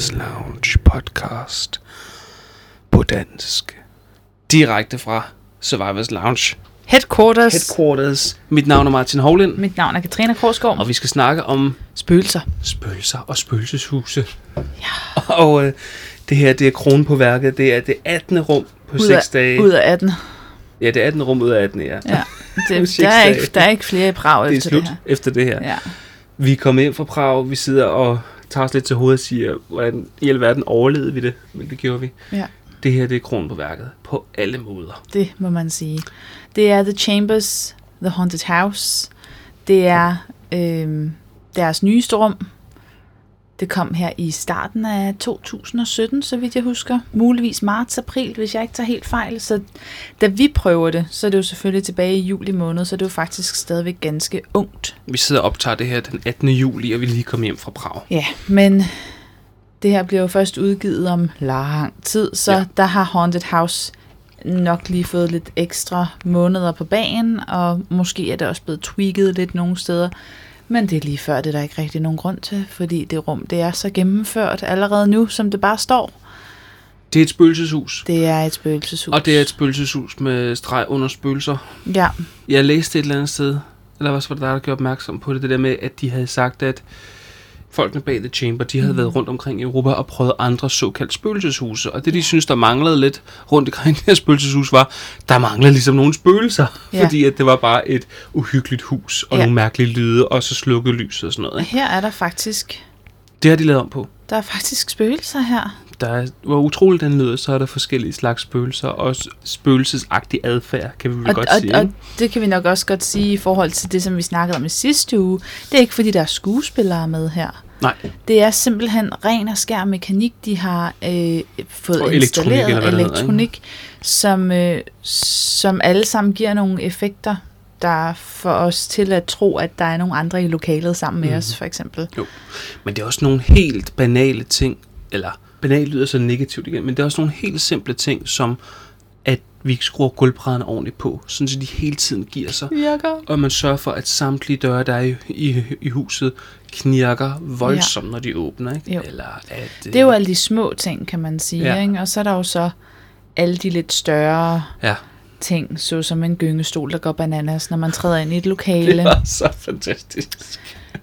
Survivors Lounge podcast på dansk. Direkte fra Survivors Lounge Headquarters. headquarters. Mit navn er Martin Hovlind, Mit navn er Katrine Korsgaard. og vi skal snakke om Spøgelser. spøgelser og spøgelseshuse. Ja. Og øh, det her, det er kronen på værket. Det er det 18. rum på Ud 6 af, dage. ud af 18. Ja, det er 18. rum ud af 18, ja. Ja. Det, der, er ikke, der er ikke flere i Prag Det er efter slut det her. efter det her. Ja. Vi er kommet ind fra Prag, vi sidder og tager os lidt til hovedet og siger, hvordan i alverden overlevede vi det, men det gjorde vi. ja, Det her, det er kronen på værket, på alle måder. det må man sige. Det er The Chambers, The Haunted House. Det er øhm, deres nyeste rum. Det kom her i starten af 2017, så vidt jeg husker. Muligvis marts-april, hvis jeg ikke tager helt fejl. Så da vi prøver det, så er det jo selvfølgelig tilbage i juli måned, så det er jo faktisk stadigvæk ganske ungt. Vi sidder og optager det her den 18. juli, og vi lige kommet hjem fra Prag. Ja, men det her bliver jo først udgivet om lang tid, så ja. der har Haunted House nok lige fået lidt ekstra måneder på banen, og måske er det også blevet tweaked lidt nogle steder. Men det er lige før, det er der ikke rigtig nogen grund til, fordi det rum, det er så gennemført allerede nu, som det bare står. Det er et spøgelseshus, Det er et spøgelseshus. og det er et spøgelseshus med streg under spøgelser. Ja, Jeg læste et eller andet sted, eller hvad var det der, der gjorde opmærksom på det, det der med, at de havde sagt, at folkene bag The Chamber, de havde mm. været rundt omkring i Europa og prøvet andre såkaldt spøgelseshuse. Og det, de synes, der manglede lidt rundt omkring det her spøgelseshus, var, der manglede ligesom nogle spøgelser. Ja. Fordi at det var bare et uhyggeligt hus, og ja. Nogle mærkelige lyde, og så slukkede lyset og sådan noget. og Ikke? her er der faktisk, Det har de lavet om på. Der er faktisk spøgelser her. Der er, hvor utroligt den lyder, så er der forskellige slags spøgelser, og spøgelsesagtig adfærd, kan vi vel Og, godt og, sige. og det kan vi nok også godt sige i forhold til det, som vi snakkede om i sidste uge. Det er ikke, fordi der er skuespillere med her. Nej, Det er simpelthen ren og skær mekanik, de har øh, fået Og elektronik, installeret. eller hvad det hedder, elektronik, som, øh, som alle sammen giver nogle effekter, der får os til at tro, at der er nogle andre i lokalet sammen med mm. os, for eksempel. Men det er også nogle helt banale ting, eller banalt lyder så negativt igen, men det er også nogle helt simple ting, som at vi skruer gulvbrædderne ordentligt på, sådan så de hele tiden giver sig. Virker. Og man sørger for, at samtlige døre, der er i, i, i huset, knirker voldsomt, ja. når de åbner. Ikke? Jo. Eller at, Det er jo alle de små ting, kan man sige. Ja. Ikke? Og så er der jo så alle de lidt større Ja, ting, såsom en gyngestol, der går bananas, når man træder ind i et det lokale. var så fantastisk.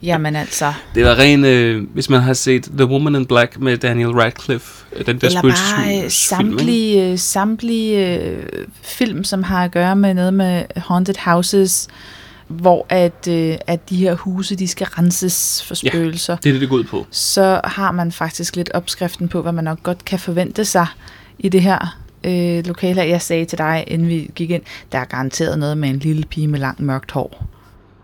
Jamen altså, Det var ren, øh, hvis man har set The Woman in Black med Daniel Radcliffe, øh, den der eller bare øh, samtlige, øh, samtlige øh, film, som har at gøre med noget med haunted houses, hvor at, øh, at de her huse, de skal renses for Ja. spøgelser. Det er det, det går ud på. så har man faktisk lidt opskriften på, hvad man nok godt kan forvente sig i det her øh, lokale. Jeg sagde til dig, inden vi gik ind, der er garanteret noget med en lille pige med langt mørkt hår.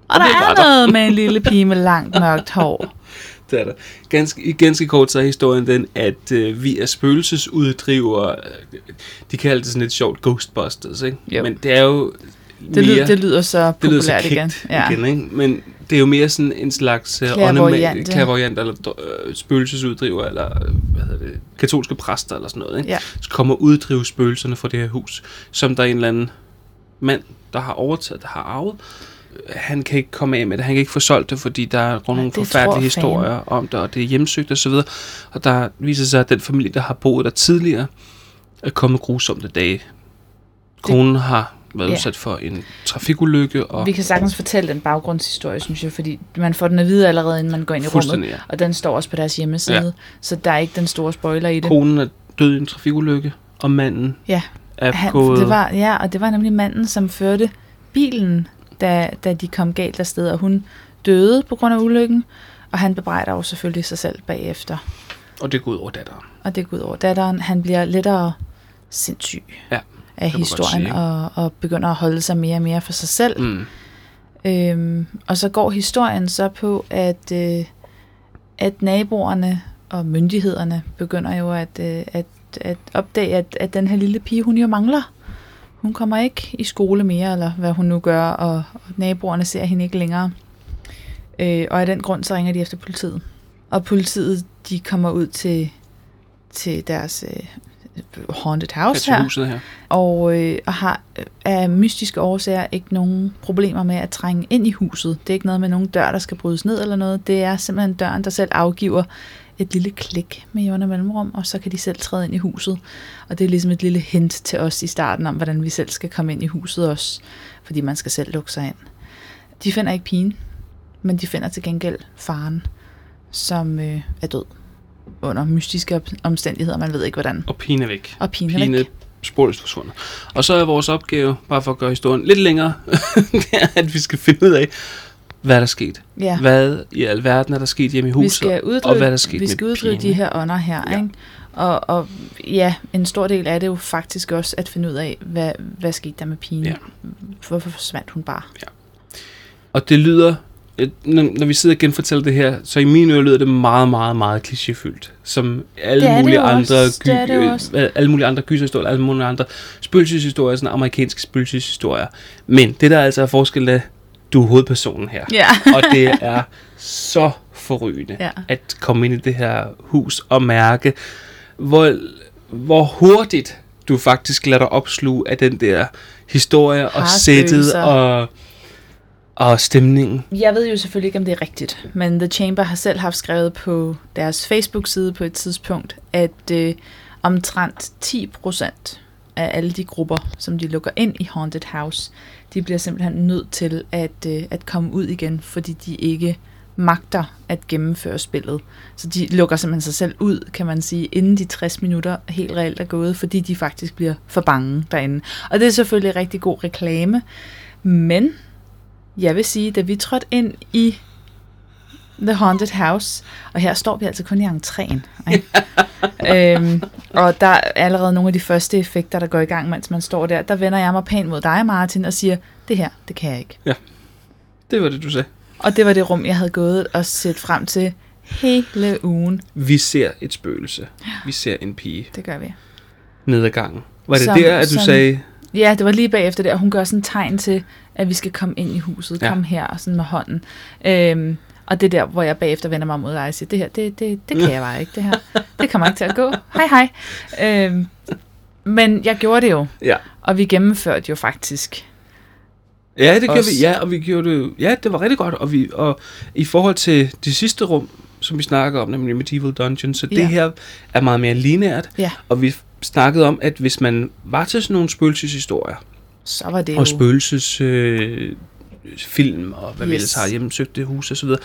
Og der er der. noget med en lille pige med langt mørkt hår. Det er der. Ganske, i ganske kort så er historien den, at øh, vi er spøgelsesuddrivere. Øh, De kalder det sådan lidt sjovt Ghostbusters, ikke? Jo. Men det er jo Det, mere, lyder, det lyder så det lyder så populært igen. Ja. igen ikke? Men det er jo mere sådan en slags uh, Clairvoyante. klaverjant eller øh, spøgelsesuddriver, eller øh, hvad hedder det, katolske præster eller sådan noget, ikke? Ja. Så kommer og uddrive spøgelserne fra det her hus, som der er en eller anden mand, der har overtaget, der har arvet. Han kan ikke komme af med det, han kan ikke få solgt det, fordi der går nogle det forfærdelige historier om det, og det er hjemsøgt og så videre. Og der viser sig, at den familie, der har boet der tidligere, er kommet grusomme dage. Konen har været Ja. udsat for en trafikulykke, og Vi kan sagtens fortælle den baggrundshistorie, synes jeg, fordi man får den at vide allerede, inden man går ind i rummet. ja. Og den står også på deres hjemmeside, ja. så der er ikke den store spoiler i det. Konen er død i en trafikulykke, og manden Ja, er Han, gået... det var, ja, og det var nemlig manden, som førte bilen, da, da de kom galt afsted, og hun døde på grund af ulykken, og han bebrejder jo selvfølgelig sig selv bagefter. Og det går ud over datteren. Og det går ud over datteren. Han bliver lettere sindssyg Ja, af historien, sige, og, og begynder at holde sig mere og mere for sig selv. Mm. Øhm, og så går historien så på, at, øh, at naboerne og myndighederne begynder jo at, øh, at, at opdage, at, at den her lille pige, hun jo mangler. Hun kommer ikke i skole mere, eller hvad hun nu gør, og, og naboerne ser hende ikke længere. Øh, og af den grund, så ringer de efter politiet. Og politiet, de kommer ud til, til deres øh, haunted house her her. og, øh, og har øh, af mystiske årsager ikke nogen problemer med at trænge ind i huset. Det er ikke noget med nogen dør, der skal brydes ned eller noget. Det er simpelthen døren, der selv afgiver et lille klik med jævne mellemrum, og så kan de selv træde ind i huset. Og det er ligesom et lille hint til os i starten om, hvordan vi selv skal komme ind i huset også, fordi man skal selv lukke sig ind. De finder ikke pigen, men de finder til gengæld faren, som øh, er død under mystiske omstændigheder. Man ved ikke, hvordan. Og pigen er væk. Og pigen er væk. sporløst forsvundet. Og så er vores opgave, bare for at gøre historien lidt længere, det er, at vi skal finde ud af, hvad er der sket. Ja. Hvad i alverden er der sket hjemme i huset, vi skal uddrive, og hvad er der sket vi skal uddrive pigen. de her ånder her, Ja. ja. ikke? Og, og ja, en stor del af det er jo faktisk også at finde ud af, hvad, hvad skete der med pigen? Ja. Hvorfor forsvandt hun bare? Og det lyder, når, når vi sidder og genfortæller det her, så i mine ører lyder det meget, meget, meget klichéfyldt. Som alle Det er det mulige andre. Det er det øh, øh, alle mulige andre gyserhistorier, alle mulige andre spøgelseshistorier, sådan amerikanske spøgelseshistorier. Men det der altså er forskellen af, du er hovedpersonen her. Ja. og det er så forrygende Ja. at komme ind i det her hus og mærke, hvor, hvor hurtigt du faktisk lader dig opsluge af den der historie og sættet og, og stemningen. Jeg ved jo selvfølgelig ikke, om det er rigtigt, men The Chamber har selv haft skrevet på deres Facebook-side på et tidspunkt, at øh, omtrent 10% af alle de grupper, som de lukker ind i Haunted House, de bliver simpelthen nødt til at, øh, at komme ud igen, fordi de ikke magter at gennemføre spillet. Så de lukker simpelthen sig selv ud, kan man sige, inden de 60 minutter helt reelt er gået, fordi de faktisk bliver for bange derinde. Og det er selvfølgelig rigtig god reklame, men jeg vil sige, da vi trådte ind i The Haunted House, og her står vi altså kun i entréen. Ikke? øhm, og der er allerede nogle af de første effekter, der går i gang, mens man står der. Der vender jeg mig pænt mod dig, Martin, og siger, det her, det kan jeg ikke. Det var det, du sagde. Og det var det rum, jeg havde gået og set frem til hele ugen. Vi ser et spøgelse. Vi ser en pige Det gør vi. ned ad gangen. Var det Som- der, at du som- sagde, Ja, det var lige bagefter der. Hun gør sådan et tegn til, at vi skal komme ind i huset. Ja. Kom her, og sådan med hånden. Øhm, og det er der, hvor jeg bagefter vender mig mod dig og siger, det her, det, det, det kan jeg bare ikke, det her. Det kommer ikke til at gå. Hej, hej. Øhm, men jeg gjorde det jo, ja, og vi gennemførte jo faktisk. Ja, det gjorde Også- vi. Ja, og vi gjorde det. Ja, det var rigtig godt. Og, vi, og i forhold til det sidste rum, som vi snakker om, nemlig Medieval Dungeon, så det Ja. her er meget mere lineært. Ja. Og vi snakkede om, at hvis man var til sådan nogle spøgelseshistorier, Så var det og jo... spøgelses øh, og hvad yes. vi ellers har hjemmesøgt det hus og så videre,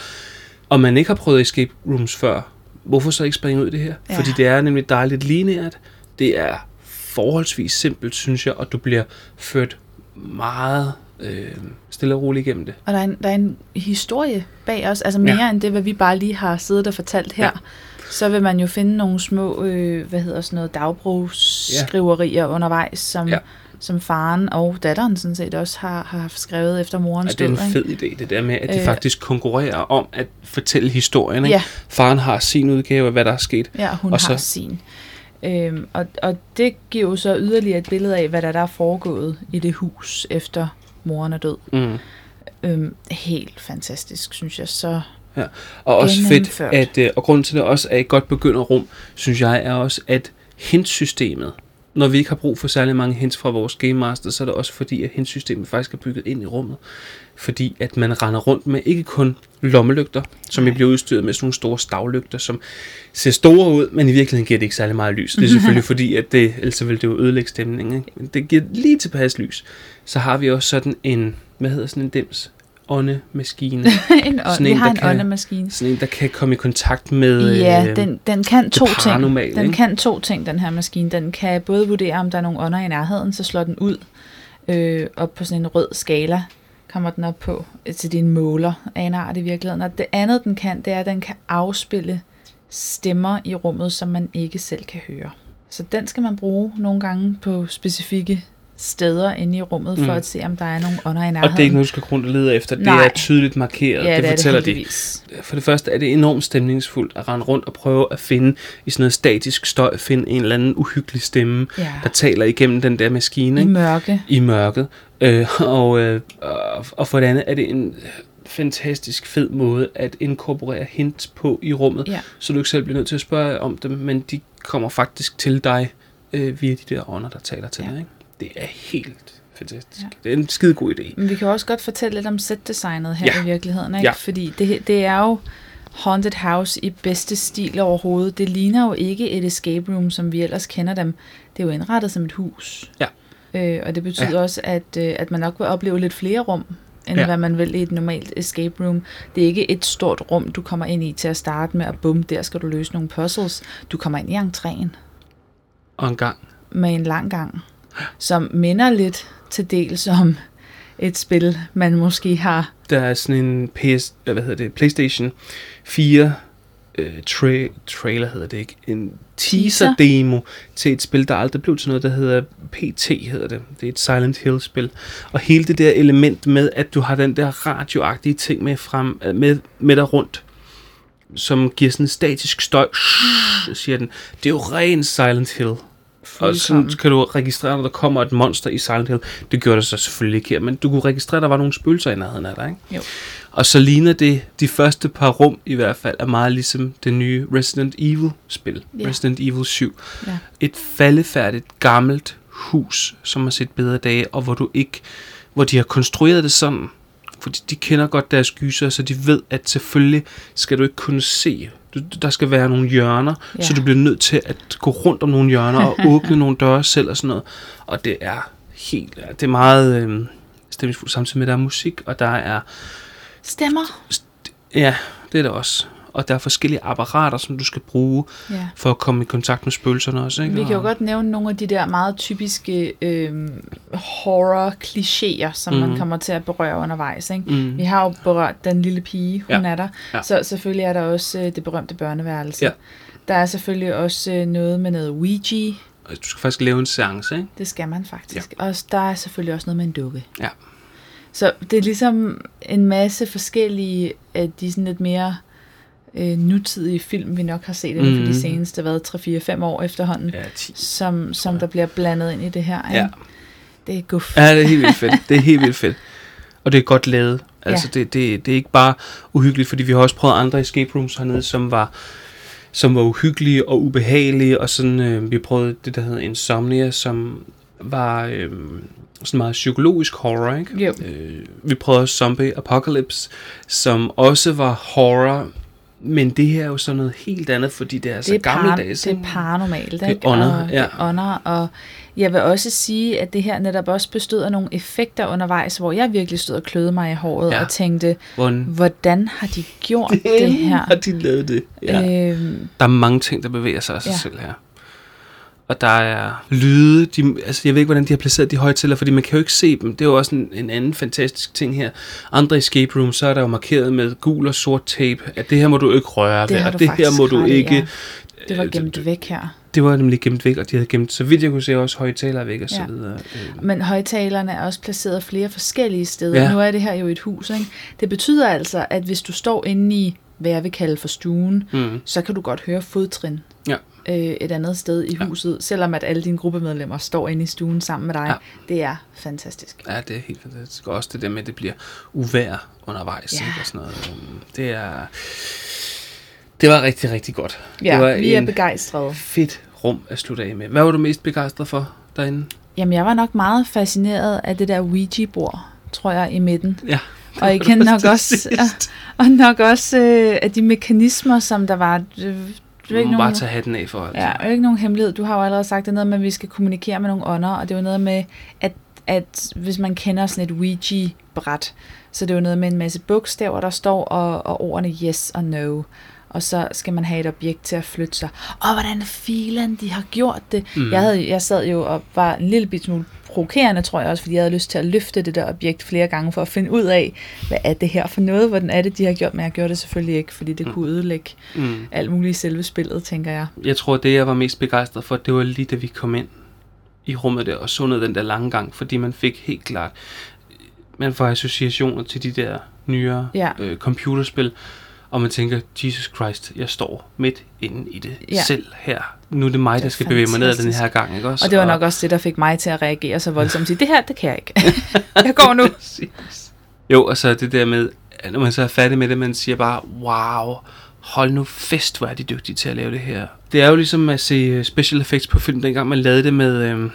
og man ikke har prøvet escape rooms før, hvorfor så ikke springe ud i det her? Ja. Fordi det er nemlig dejligt lineært. Det er forholdsvis simpelt, synes jeg, og du bliver ført meget øh, stille og roligt igennem det. Og der er, en, der er en historie bag os, altså mere Ja. end det, hvad vi bare lige har siddet og fortalt her. Ja. Så vil man jo finde nogle små, øh, hvad hedder sådan noget, dagbrugskriverier ja. undervejs, som, Ja. Ja. som faren og datteren sådan set også har, har haft skrevet efter morens At det er død. en fed idé, det der med, at de øh, faktisk konkurrerer om at fortælle historien. Ikke? Ja, Faren har sin udgave af, hvad der er sket. ja, hun Og og så- har sin. Øhm, og, og det giver jo så yderligere et billede af, hvad der, der er foregået i det hus, efter moren er død. Mm. Øhm, helt fantastisk, synes jeg. Så Og også fedt, at, øh, og grunden til, det også er et godt begynderrum, synes jeg, er også, at hintsystemet, når vi ikke har brug for særlig mange hints fra vores Game Master, så er det også fordi, at hintsystemet faktisk er bygget ind i rummet. Fordi at man render rundt med ikke kun lommelygter, som vi bliver udstyret med sådan nogle store stavlygter, som ser store ud, men i virkeligheden giver det ikke særlig meget lys. Det er selvfølgelig fordi, at det, ellers så vil det jo ødelægge stemningen. Ikke? Men det giver lige tilpas lys. Så har vi også sådan en, hvad hedder sådan en dims? Åndemaskine. en, Sådan vi en, har en kan- åndemaskine. Sådan en, der kan komme i kontakt med... Ja, øh, den, den kan to ting. Den ikke? kan to ting, den her maskine. Den kan både vurdere, om der er nogle ånder i nærheden, så slår den ud øh, op på sådan en rød skala, kommer den op på, øh, til din måler af en art i virkeligheden. Og det andet, den kan, det er, at den kan afspille stemmer i rummet, som man ikke selv kan høre. Så den skal man bruge nogle gange på specifikke steder inde i rummet, for Mm. at se, om der er nogle ånder i nærheden. Og det er ikke noget, du skal rundt og lede efter. Det Nej. er tydeligt markeret. ja, det, det fortæller er det de. For det første er det enormt stemningsfuldt at rende rundt og prøve at finde i sådan noget statisk støj, finde en eller anden uhyggelig stemme, Ja. der taler igennem den der maskine I mørke. i mørket. Øh, og, øh, og, og for det andet er det en fantastisk fed måde at inkorporere hints på i rummet, Ja. så du ikke selv bliver nødt til at spørge om dem, men de kommer faktisk til dig øh, via de der ånder, der taler til Ja. dig. Ikke? Det er helt fantastisk. Ja. Det er en skide god idé. Men vi kan også godt fortælle lidt om setdesignet her Ja. i virkeligheden, ikke? Ja. Fordi det, det er jo haunted house i bedste stil overhovedet. Det ligner jo ikke et escape room, som vi ellers kender dem. Det er jo indrettet som et hus. Ja. Øh, og det betyder Ja. også, at, øh, at man nok vil opleve lidt flere rum, end Ja. hvad man vil i et normalt escape room. Det er ikke et stort rum, du kommer ind i til at starte med, og bum, der skal du løse nogle puzzles. Du kommer ind i entréen Og en gang. med en lang gang, som minder lidt til dels om et spil, man måske har. Der er sådan en PS, hvad hedder det, PlayStation 4 øh, tra- trailer hedder det ikke, en teaser demo til et spil, der aldrig blev til noget, der hedder PT hedder det. Det er et Silent Hill spil. Og hele det der element med, at du har den der radioagtige ting med, frem, øh, med, med dig rundt, som giver sådan en statisk støj, siger den. Det er jo ren Silent Hill. Og sådan kan du registrere, når der kommer et monster i Silent Hill. Det gjorde det så selvfølgelig ikke her, men du kunne registrere, at der var nogle spøgelser i nærheden af dig, ikke? Jo. Og så ligner det, de første par rum i hvert fald, er meget ligesom det nye Resident Evil-spil. Ja. Resident Evil 7. Ja. Et faldefærdigt, gammelt hus, som har set bedre dage, og hvor du ikke, hvor de har konstrueret det sådan, fordi de kender godt deres gyser, så de ved, at selvfølgelig skal du ikke kunne se. Du, der skal være nogle hjørner, ja. Så du bliver nødt til at gå rundt om nogle hjørner og åbne nogle døre selv og sådan noget. Og det er helt, det er meget øh, stemningsfuldt, samtidig med, at der er musik, og der er Stemmer. Ja, det er det også. Og der er forskellige apparater, som du skal bruge Ja. for at komme i kontakt med spøgelserne også. Ikke? Vi kan jo godt nævne nogle af de der meget typiske øh, horror-klichéer, som mm. Mhm. man kommer til at berøre undervejs. Ikke? Mm. Vi har jo berørt den lille pige, hun Ja. er der. Ja. Så selvfølgelig er der også øh, det berømte børneværelse. Ja. Der er selvfølgelig også øh, noget med noget Ouija. Du skal faktisk lave en seance, ikke? Det skal man faktisk. Ja. Og der er selvfølgelig også noget med en dukke. Ja. Så det er ligesom en masse forskellige af de sådan lidt mere øh, nutidige film, vi nok har set inden for Mhm. de seneste hvad, 3-4-5 år efterhånden, Ja, 10. som, som der bliver blandet ind i det her. Ikke? Ja. Det er guf. ja, det er helt vildt fedt. Det er helt vildt fedt. Og det er godt lavet. Altså, det, det, det er ikke bare uhyggeligt, fordi vi har også prøvet andre escape rooms hernede, som var som var uhyggelige og ubehagelige, og sådan, øh, vi prøvede det, der hedder Insomnia, som var øh, sådan meget psykologisk horror, ikke? Jo. Øh, vi prøvede også Zombie Apocalypse, som også var horror, men det her er jo sådan noget helt andet, fordi det er så det er, par, gammeldags. det er paranormalt, ikke? ånder, og, ja. det er ånder, og jeg vil også sige, at det her netop også bestod af nogle effekter undervejs, hvor jeg virkelig stod og kløede mig i håret Ja. og tænkte, Hvordan hvordan har de gjort det her? har de lavet det? Ja. Øhm, Der er mange ting, der bevæger sig af sig Ja. selv her. Og der er lyde, de, altså jeg ved ikke, hvordan de har placeret de højtaler, fordi man kan jo ikke se dem. Det er jo også en, en anden fantastisk ting her. Andre escape rooms, så er der jo markeret med gul og sort tape, at det her må du ikke røre Det ved, og det her må du ikke... ja. det var øh, gemt væk her. Det var nemlig gemt væk, og de havde gemt, så vidt jeg kunne se, også højtalere væk og så Ja. videre. Øh, Men højtalerne er også placeret flere forskellige steder. Ja. Nu er det her jo et hus, ikke? Det betyder altså, at hvis du står inde i, hvad jeg vil kalde for stuen, Mm. så kan du godt høre fodtrin Ja. øh, et andet sted i Ja. huset, selvom at alle dine gruppemedlemmer står inde i stuen sammen med dig. Ja. Det er fantastisk. Ja, det er helt fantastisk. Og også det der med, at det bliver uvær undervejs. Ja. Ikke? Og sådan noget. Øhm, Det er... Det var rigtig, rigtig godt. Ja, det var vi er begejstrede. fedt rum at slutte af med. Hvad var du mest begejstret for derinde? Jamen, jeg var nok meget fascineret af det der Ouija-bord, tror jeg, i midten. Ja. Og igen nok også, og, og nok også øh, af de mekanismer, som der var. Det, det Du ikke må bare nogen, tage hatten af for. Altså. ja, det er jo ikke nogen hemmelighed. Du har jo allerede sagt, det er noget med, at vi skal kommunikere med nogle ånder, og det er jo noget med, at, at hvis man kender sådan et Ouija-bræt, så det er jo noget med en masse bogstaver, der står, og, og ordene yes og no. Og så skal man have et objekt til at flytte sig. Og hvordan filen de har gjort det. Mm. Jeg, havde, jeg sad jo og var en lille bit smule provokerende, tror jeg også, fordi jeg havde lyst til at løfte det der objekt flere gange for at finde ud af, hvad er det her for noget, hvordan er det, de har gjort, men jeg gjorde det selvfølgelig ikke, fordi det Mm. kunne ødelægge Mm. alt muligt i selve spillet, tænker jeg. Jeg tror, det jeg var mest begejstret for, det var lige da vi kom ind i rummet der og så ned den der lange gang, fordi man fik helt klart, man får associationer til de der nyere Ja. øh, computerspil, og man tænker, Jesus Christ, jeg står midt inde i det Ja. selv her. Nu er det mig, Det der er skal bevæge mig ned den fantastisk. her gang, ikke også? Og det var nok også det, der fik mig til at reagere så voldsomt og sige, det her, det kan jeg ikke. jeg går nu. Jo, og så det der med, når man så er færdig med det, man siger bare, wow, hold nu fest, hvor er de dygtige til at lave det her. Det er jo ligesom at se øh, special effects på film, dengang man lavede det med... Øh,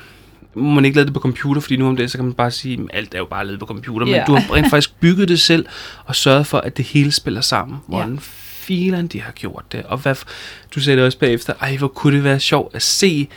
man ikke lavede det på computer, fordi nu om det, så kan man bare sige, at alt er jo bare lavet på computer, men Ja. du har rent faktisk bygget det selv, og sørget for, at det hele spiller sammen. Hvordan filen de har gjort det? Og hvad, du sagde det også bagefter, ej, hvor kunne det være sjovt at se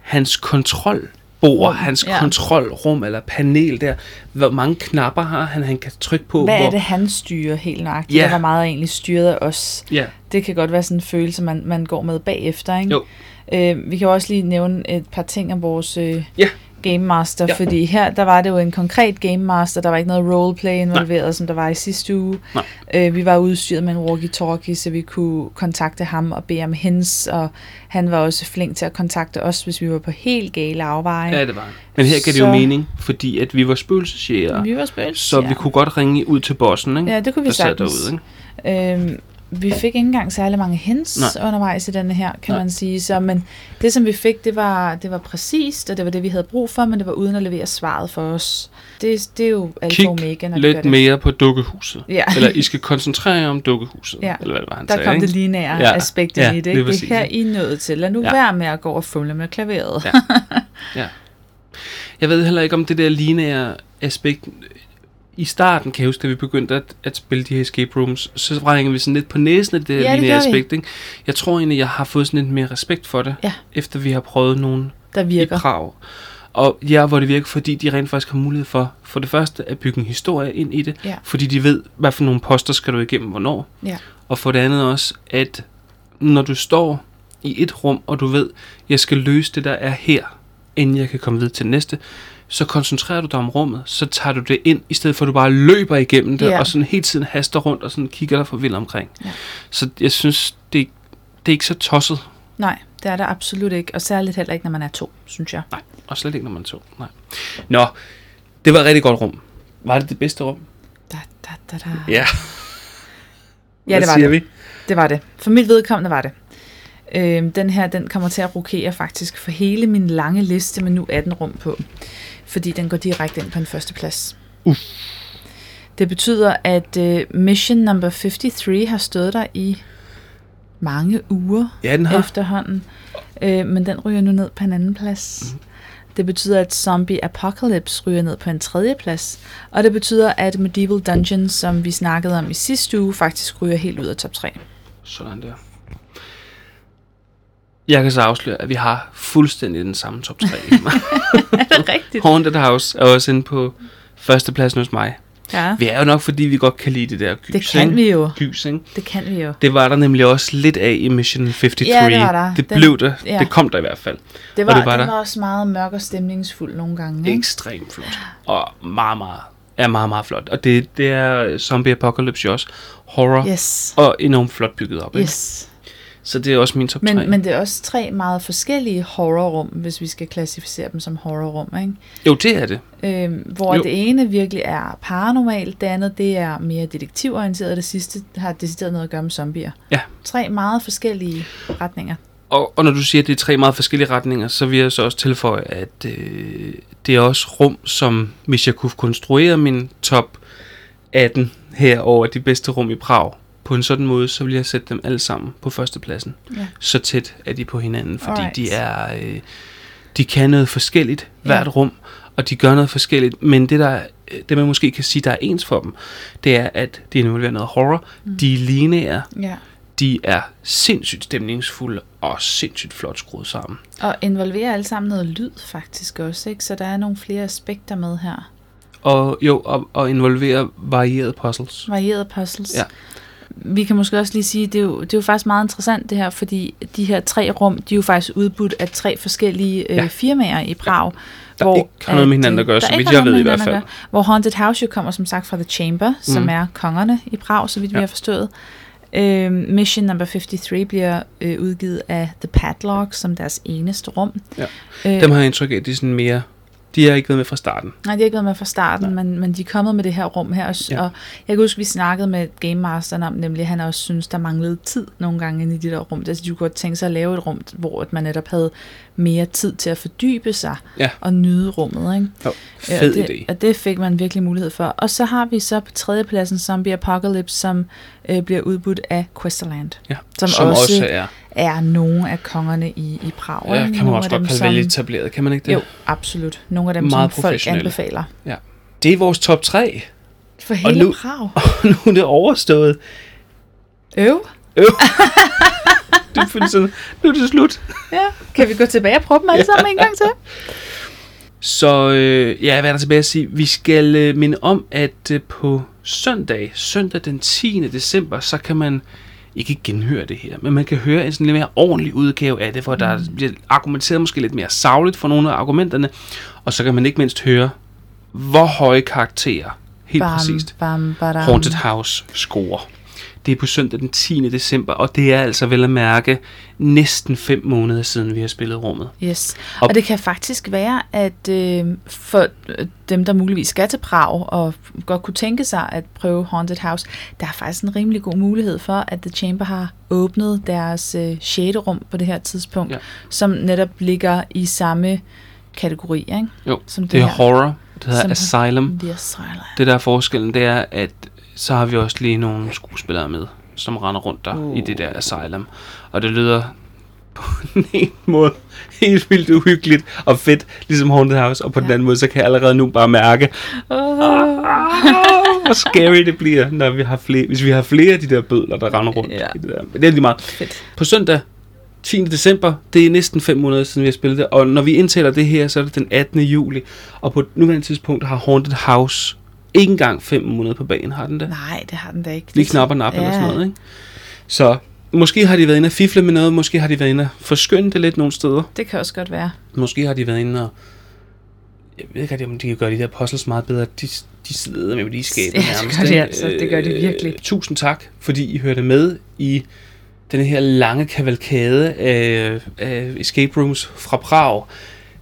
hans kontrolbord, Rum, hans ja. kontrolrum eller panel der. Hvor mange knapper har han, han kan trykke på? Hvad hvor, er det, han styrer helt nøjagtigt? Ja. Yeah. Hvor meget er egentlig styret af os? Ja, Det kan godt være sådan en følelse, man, man går med bagefter, ikke? Jo. Øh, vi kan også lige nævne et par ting om vores øh, Ja. Game Master, Ja. fordi her, der var det jo en konkret Game Master, der var ikke noget roleplay involveret, Nej. som der var i sidste uge. Nej. Øh, vi var udstyret med en walkie-talkie, så vi kunne kontakte ham og bede om hens, og han var også flink til at kontakte os, hvis vi var på helt gale afveje. ja, det var. Men her gav det jo mening, fordi at vi var spøgelsesjæger, Vi var spøgelser. så vi kunne godt ringe ud til bossen, ikke? Ja, det kunne vi der sagtens. derude, ikke? Øhm, vi fik ikke engang særlig mange hints Nej. Undervejs i denne her, kan Nej. Man sige. Så, men det, som vi fik, det var, det var præcist, og det var det, vi havde brug for, men det var uden at levere svaret for os. Det, det er jo alfa Kig omega, når Lidt det. mere på dukkehuset. Ja. Eller I skal koncentrere jer om dukkehuset, Ja. eller hvad det var, han Der sagde, kom ikke? det lineære Ja, aspekt ja, i det. Ikke? Det er her? I er nødt til. Lad nu Ja. ja. være med at gå og fumle med klaveret. Ja. Ja. Jeg ved heller ikke om det der lineære aspekt. I starten kan jeg huske, da vi begyndte at, at spille de her escape rooms, så ringede vi sådan lidt på næsen af det der Ja, lineære aspekt. Ikke? Jeg tror egentlig, jeg har fået sådan lidt mere respekt for det, Ja. efter vi har prøvet nogle Der i virker. Prag. Og ja, hvor det virker, fordi de rent faktisk har mulighed for, for det første, at bygge en historie ind i det, Ja. fordi de ved, hvad for nogle poster skal du igennem, hvornår. Ja. Og for det andet også, at når du står i et rum, og du ved, jeg skal løse det, der er her, inden jeg kan komme videre til næste, så koncentrerer du dig om rummet, så tager du det ind, i stedet for at du bare løber igennem det, Ja. og sådan hele tiden haster rundt, og sådan kigger dig for vildt omkring. Ja. Så jeg synes, det, det er ikke så tosset. Nej, det er der absolut ikke. Og særligt heller ikke, når man er to, synes jeg. Nej, og slet ikke, når man er to. Nej. Nå, det var et rigtig godt rum. Var det det bedste rum? Da, da, da, da. Ja. Ja, det var siger det. vi? Det var det. For mit vedkommende var det. Øhm, den her, den kommer til at rokere faktisk for hele min lange liste med nu 18 rum på. Fordi den går direkte ind på en første plads. Uff. Det betyder, at øh, mission number 53 har stået der i mange uger Ja, den har. efterhånden. Øh, men den ryger nu ned på en anden plads. Mhm. Det betyder, at Zombie Apocalypse ryger ned på en tredje plads. Og det betyder, at Medieval Dungeons, som vi snakkede om i sidste uge, faktisk ryger helt ud af top 3. Sådan der. Jeg kan så afsløre, at vi har fuldstændig den samme top 3. Er det rigtigt? Haunted House er også inde på førstepladsen hos mig. Ja, Vi er jo nok, fordi vi godt kan lide det der gys. det kan ikke? vi jo. Gys, ikke? Det kan vi jo. Det var der nemlig også lidt af i Mission 53. Ja, det var der. Det Den- blev det. ja. Det kom der i hvert fald. Det var, det det var var, der. det var også meget mørk og stemningsfuld nogle gange. Ikke? Ekstremt flot. Og meget, meget, er meget, meget flot. Og det, det er Zombie Apocalypse også. Horror. Yes. Og enormt flot bygget op. Ikke? Yes. Så det er også min top 3. Men, men det er også tre meget forskellige horrorrum, hvis vi skal klassificere dem som horrorrum. Ikke? Jo, det er det. Øhm, hvor Jo. det ene virkelig er paranormalt, det andet det er mere detektivorienteret, og det sidste har decideret noget at gøre med zombier. Ja. Tre meget forskellige retninger. Og, og når du siger, at det er tre meget forskellige retninger, så vil jeg så også tilføje, at øh, det er også rum, som hvis jeg kunne konstruere min top 18 her over de bedste rum i Prag, på en sådan måde, så vil jeg sætte dem alle sammen på førstepladsen. Ja. Så tæt er de på hinanden, fordi Alright. de er øh, de kan noget forskelligt hvert Ja. rum, og de gør noget forskelligt, men det der øh, det man måske kan sige, der er ens for dem, det er, at de involverer noget horror, mm. de er lineære, Ja. de er sindssygt stemningsfulde og sindssygt flot skruet sammen. Og involverer alle sammen noget lyd faktisk også, ikke? så der er nogle flere aspekter med her. Og jo, og, og involvere varierede puzzles. Varierede puzzles. Ja. Vi kan måske også lige sige, det er, jo, det er jo faktisk meget interessant det her, fordi de her tre rum, de er jo faktisk udbudt af tre forskellige øh, Ja. firmaer i Prag. Der ikke har noget med hinanden at gøre, så vidt jeg ved i hvert at fald. gøre. Hvor Haunted House jo kommer som sagt fra The Chamber, mm. som er kongerne i Prag, så vidt vi Ja. har forstået. Øh, Mission number 53 bliver øh, udgivet af The Padlock som deres eneste rum. Ja. Øh, Dem har jeg indtryk af, de er sådan mere... De har ikke været med fra starten. Nej, de har ikke været med fra starten, men, men de er kommet med det her rum her. Og, Ja. og jeg kan huske, vi snakkede med Game Masteren om, nemlig at han også synes, der manglede tid nogle gange inde i de der rum. Altså, de kunne godt tænke sig at lave et rum, hvor at man netop havde mere tid til at fordybe sig Ja. og nyde rummet. Ikke? Jo, Ja, fed og det, idé. Og det fik man virkelig mulighed for. Og så har vi så på tredjepladsen Zombie Apocalypse, som øh, bliver udbudt af Questerland. Ja. Som, Som også, også er... er nogle af kongerne i, i Prag. Ja, kan man Nogle også godt kalde som- vel etableret, kan man ikke det? Jo, absolut. Nogle af dem, Meget som folk anbefaler. Det er vores top 3. For hele nu- Prag. nu er det overstået. Øv. Øh. det føles sådan, nu er det slut. Ja. Kan vi gå tilbage og prøve dem alle sammen en gang til? Så øh, ja, hvad er der tilbage at sige? Vi skal øh, minde om, at øh, på søndag, søndag den 10. december, så kan man ikke genhøre det her, men man kan høre en sådan lidt mere ordentlig udgave af det, hvor der bliver argumenteret måske lidt mere savligt for nogle af argumenterne, og så kan man ikke mindst høre, hvor høje karakterer, helt Bam, præcist, Bam, badam. Haunted House score. Det er på søndag den 10. december, og det er altså vel at mærke næsten fem måneder siden, vi har spillet rummet. Yes. Og- Og det kan faktisk være, at øh, for øh, dem, der muligvis skal til Prag og godt kunne tænke sig at prøve Haunted House, der er faktisk en rimelig god mulighed for, at The Chamber har åbnet deres øh, 6. rum på det her tidspunkt, Ja. som netop ligger i samme kategori, ikke? Jo, Som det er her. horror, det hedder Asylum. The Asylum. Det der er forskellen, det er, at så har vi også lige nogle skuespillere med, som render rundt der uh. i det der asylum. Og det lyder på den ene måde helt vildt uhyggeligt og fedt, ligesom Haunted House. Og på ja. den anden måde, så kan jeg allerede nu bare mærke, Oh. hvor scary det bliver, når vi har flere, hvis vi har flere af de der bødler, der render rundt. Ja. I det, der. Men det er lige meget. Fedt. På søndag, 10. december, det er næsten fem måneder siden, vi har spillet det. Og når vi indtaler det her, så er det den 18. juli. Og på nuværende tidspunkt har Haunted House ikke engang fem måneder på banen, har den det? Nej, det har den da ikke. Lige Det- knap og nap ja. eller sådan noget, ikke? Så måske har de været inde og fifle med noget, måske har de været inde og forskynde det lidt nogle steder. Det kan også godt være. Måske har de været inde og... Jeg ved ikke om de kan gøre de der puzzles meget bedre. De, de sidder med de skabet Ja, det nærmest. gør de altså. Det gør de virkelig. Øh, tusind tak, fordi I hørte med i den her lange kavalkade af, af escape rooms fra Prag.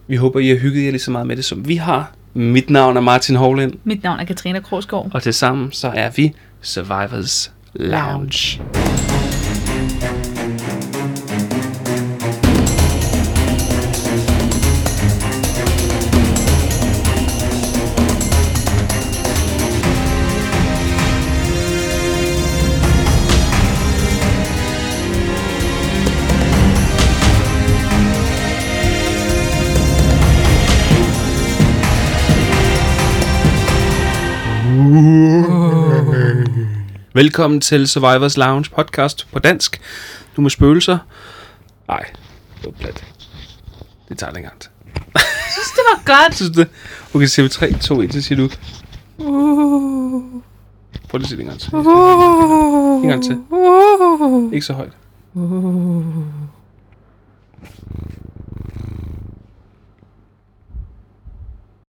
Vi håber, I har hygget jer lige så meget med det, som vi har. Mit navn er Martin Hovland, Mit navn er Katrina Krogsgaard. og tilsammen så er vi Survivors Lounge. Velkommen til Survivors Lounge podcast på dansk. Du må spøgelser. Nej, det var plat. Det tager længere. Jeg synes, det var godt. synes det. Okay, så vi 3, 2, 1, så siger du. Uh. Prøv lige at sige det en gang til. Uh. En gang til. Uh. Ikke så højt. Uh.